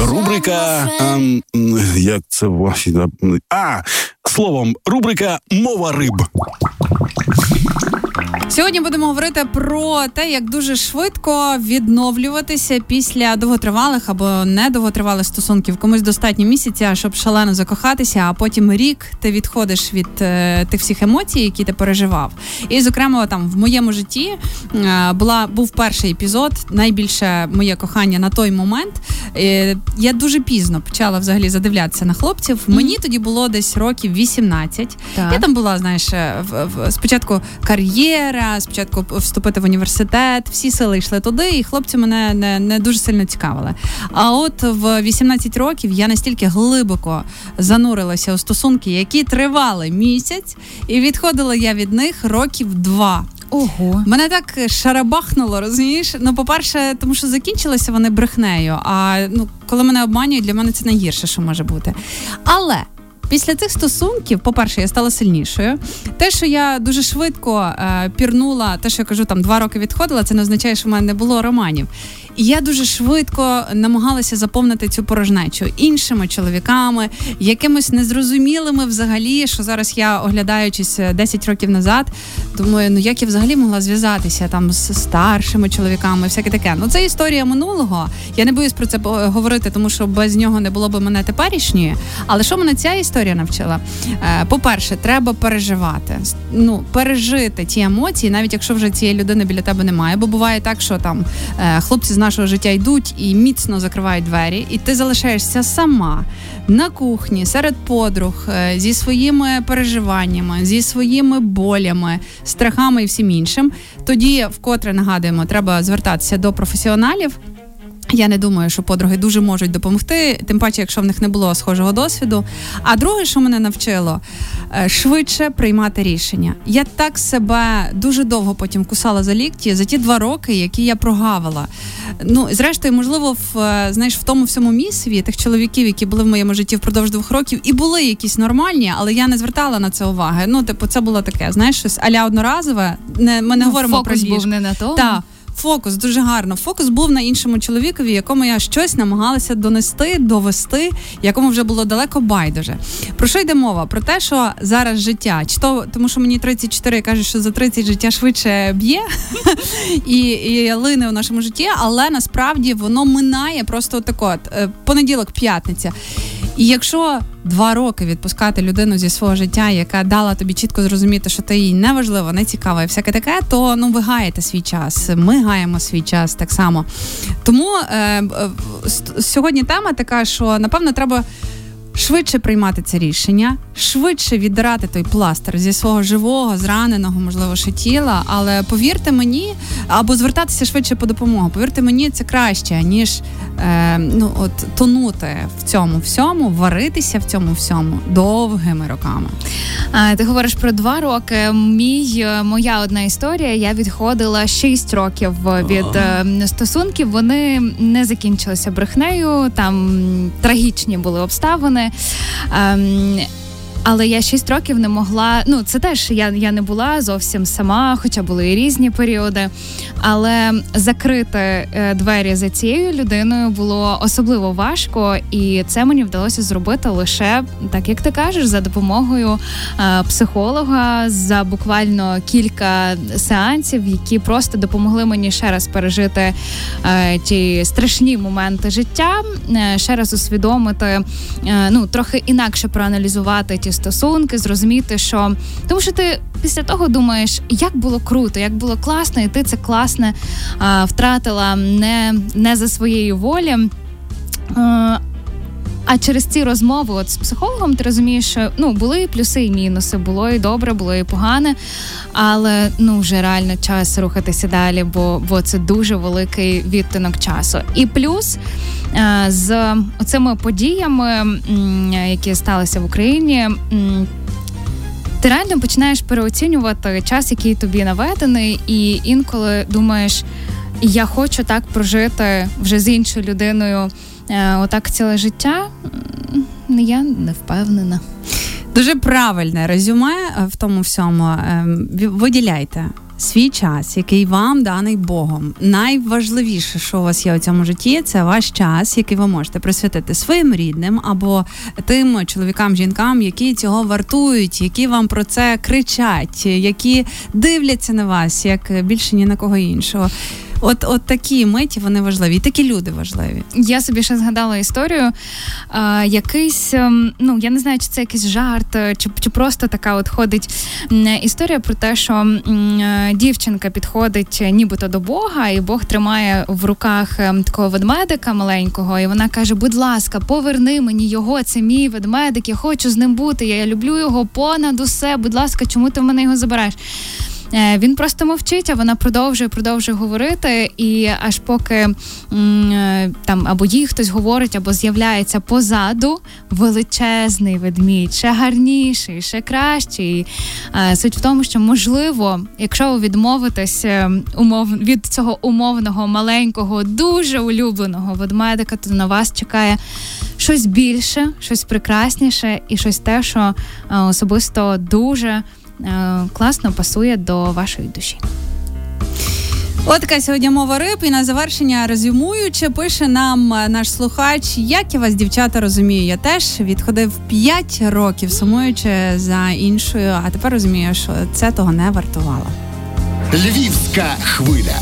Рубрика. Ем, як це ваші. А, словом, рубрика Мова риб. Сьогодні будемо говорити про те, як дуже швидко відновлюватися після довготривалих або недовготривалих стосунків. Комусь достатньо місяця, щоб шалено закохатися, а потім рік ти відходиш від е, тих всіх емоцій, які ти переживав. І, зокрема, там в моєму житті е, була був перший епізод, найбільше моє кохання на той момент. Е, я дуже пізно почала взагалі задивлятися на хлопців. Mm-hmm. Мені тоді було десь років 18. Так. Я там була, знаєш, в, в спочатку кар'єра спочатку вступити в університет. Всі сили йшли туди, і хлопці мене не, не дуже сильно цікавили. А от в 18 років я настільки глибоко занурилася у стосунки, які тривали місяць, і відходила я від них років два. Ого, мене так шарабахнуло, розумієш? Ну, по-перше, тому що закінчилися вони брехнею. А ну, коли мене обманюють, для мене це найгірше, що може бути. Але Після цих стосунків, по-перше, я стала сильнішою. Те, що я дуже швидко е, пірнула, те, що я кажу, там два роки відходила, це не означає, що в мене не було романів. Я дуже швидко намагалася заповнити цю порожнечу іншими чоловіками, якимось незрозумілими взагалі, що зараз я оглядаючись 10 років назад, думаю, ну як я взагалі могла зв'язатися там з старшими чоловіками, всяке таке. Ну це історія минулого. Я не боюсь про це говорити, тому що без нього не було б мене теперішньої. Але що мене ця історія навчила? Е, по-перше, треба переживати. Ну, пережити ті емоції, навіть якщо вже цієї людини біля тебе немає. Бо буває так, що там е, хлопці з нашого життя йдуть і міцно закривають двері, і ти залишаєшся сама на кухні серед подруг е, зі своїми переживаннями, зі своїми болями, страхами і всім іншим. Тоді, вкотре нагадуємо, треба звертатися до професіоналів. Я не думаю, що подруги дуже можуть допомогти, тим паче, якщо в них не було схожого досвіду. А друге, що мене навчило, е, швидше приймати рішення. Я так себе дуже довго потім кусала за лікті за ті два роки, які я прогавила. Ну, зрештою, можливо, в е, знаєш, в тому всьому місці тих чоловіків, які були в моєму житті впродовж двох років, і були якісь нормальні, але я не звертала на це уваги. Ну, типу, це було таке, знаєш, щось аля одноразове. Не ми не ну, говоримо фокус про був не на тому. Так фокус дуже гарно. Фокус був на іншому чоловікові, якому я щось намагалася донести, довести, якому вже було далеко байдуже. Про що йде мова? Про те, що зараз життя, чи то тому, що мені 34 кажуть, що за 30 життя швидше б'є і і лине в нашому житті, але насправді воно минає просто отако, е, понеділок, п'ятниця. І якщо два роки відпускати людину зі свого життя, яка дала тобі чітко зрозуміти, що ти їй не важливо, не цікава і всяке таке, то ну ви гаєте свій час. Ми гаємо свій час так само. Тому е, е, сьогодні тема така, що напевно треба швидше приймати це рішення, швидше віддирати той пластир зі свого живого, зраненого, можливо, ще тіла. Але повірте мені, або звертатися швидше по допомогу. Повірте мені, це краще, ніж е, ну от тонути в цьому всьому, варитися в цьому всьому довгими роками. А, Ти говориш про два роки. Мій е, моя одна історія. Я відходила шість років від oh. стосунків. Вони не закінчилися брехнею. Там трагічні були обставини. Ем, але я 6 років не могла. Ну, це теж я я не була зовсім сама, хоча були і різні періоди. Але закрити е, двері за цією людиною було особливо важко, і це мені вдалося зробити лише так, як ти кажеш, за допомогою е, психолога за буквально кілька сеансів, які просто допомогли мені ще раз пережити е, ті страшні моменти життя, ще раз усвідомити, ну трохи інакше проаналізувати ті стосунки, зрозуміти, що тому, що ти після того думаєш, як було круто, як було класно, і ти це класне а, втратила не, не за своєї волі. А, а через ці розмови от з психологом ти розумієш, що ну були і плюси і мінуси, було і добре, було і погане, але ну вже реально час рухатися далі, бо бо це дуже великий відтинок часу. І плюс е, з цими подіями, які сталися в Україні. Ти реально починаєш переоцінювати час, який тобі наведений, і інколи думаєш, я хочу так прожити вже з іншою людиною. Е, отак ціле життя, я не впевнена. Дуже правильне резюме е, в тому всьому. Ем, виділяйте свій час, який вам даний Богом. Найважливіше, що у вас є у цьому житті, це ваш час, який ви можете присвятити своїм рідним або тим чоловікам, жінкам, які цього вартують, які вам про це кричать, які дивляться на вас як більше ні на кого іншого. От, от такі миті вони важливі, і такі люди важливі. Я собі ще згадала історію. А, якийсь, ем, ну я не знаю, чи це якийсь жарт, е, чи, чи просто така от ходить історія про те, що е, дівчинка підходить е, нібито до Бога, і Бог тримає в руках ем, такого ведмедика маленького, і вона каже: Будь ласка, поверни мені його, це мій ведмедик, я хочу з ним бути. Я люблю його понад усе. Будь ласка, чому ти в мене його забираєш? Е, він просто мовчить, а вона продовжує продовжує говорити, і аж поки е, там або їй хтось говорить, або з'являється позаду величезний ведмідь, ще гарніший, ще кращий. Е, суть в тому, що можливо, якщо ви відмовитесь умов від цього умовного маленького, дуже улюбленого ведмедика, то на вас чекає щось більше, щось прекрасніше і щось те, що особисто дуже. Е, класно пасує до вашої душі. От така сьогодні мова риб, і на завершення резюмуючи, пише нам е, наш слухач, як я вас, дівчата, розумію. Я теж відходив 5 років, сумуючи за іншою, а тепер розумію, що це того не вартувало. Львівська хвиля.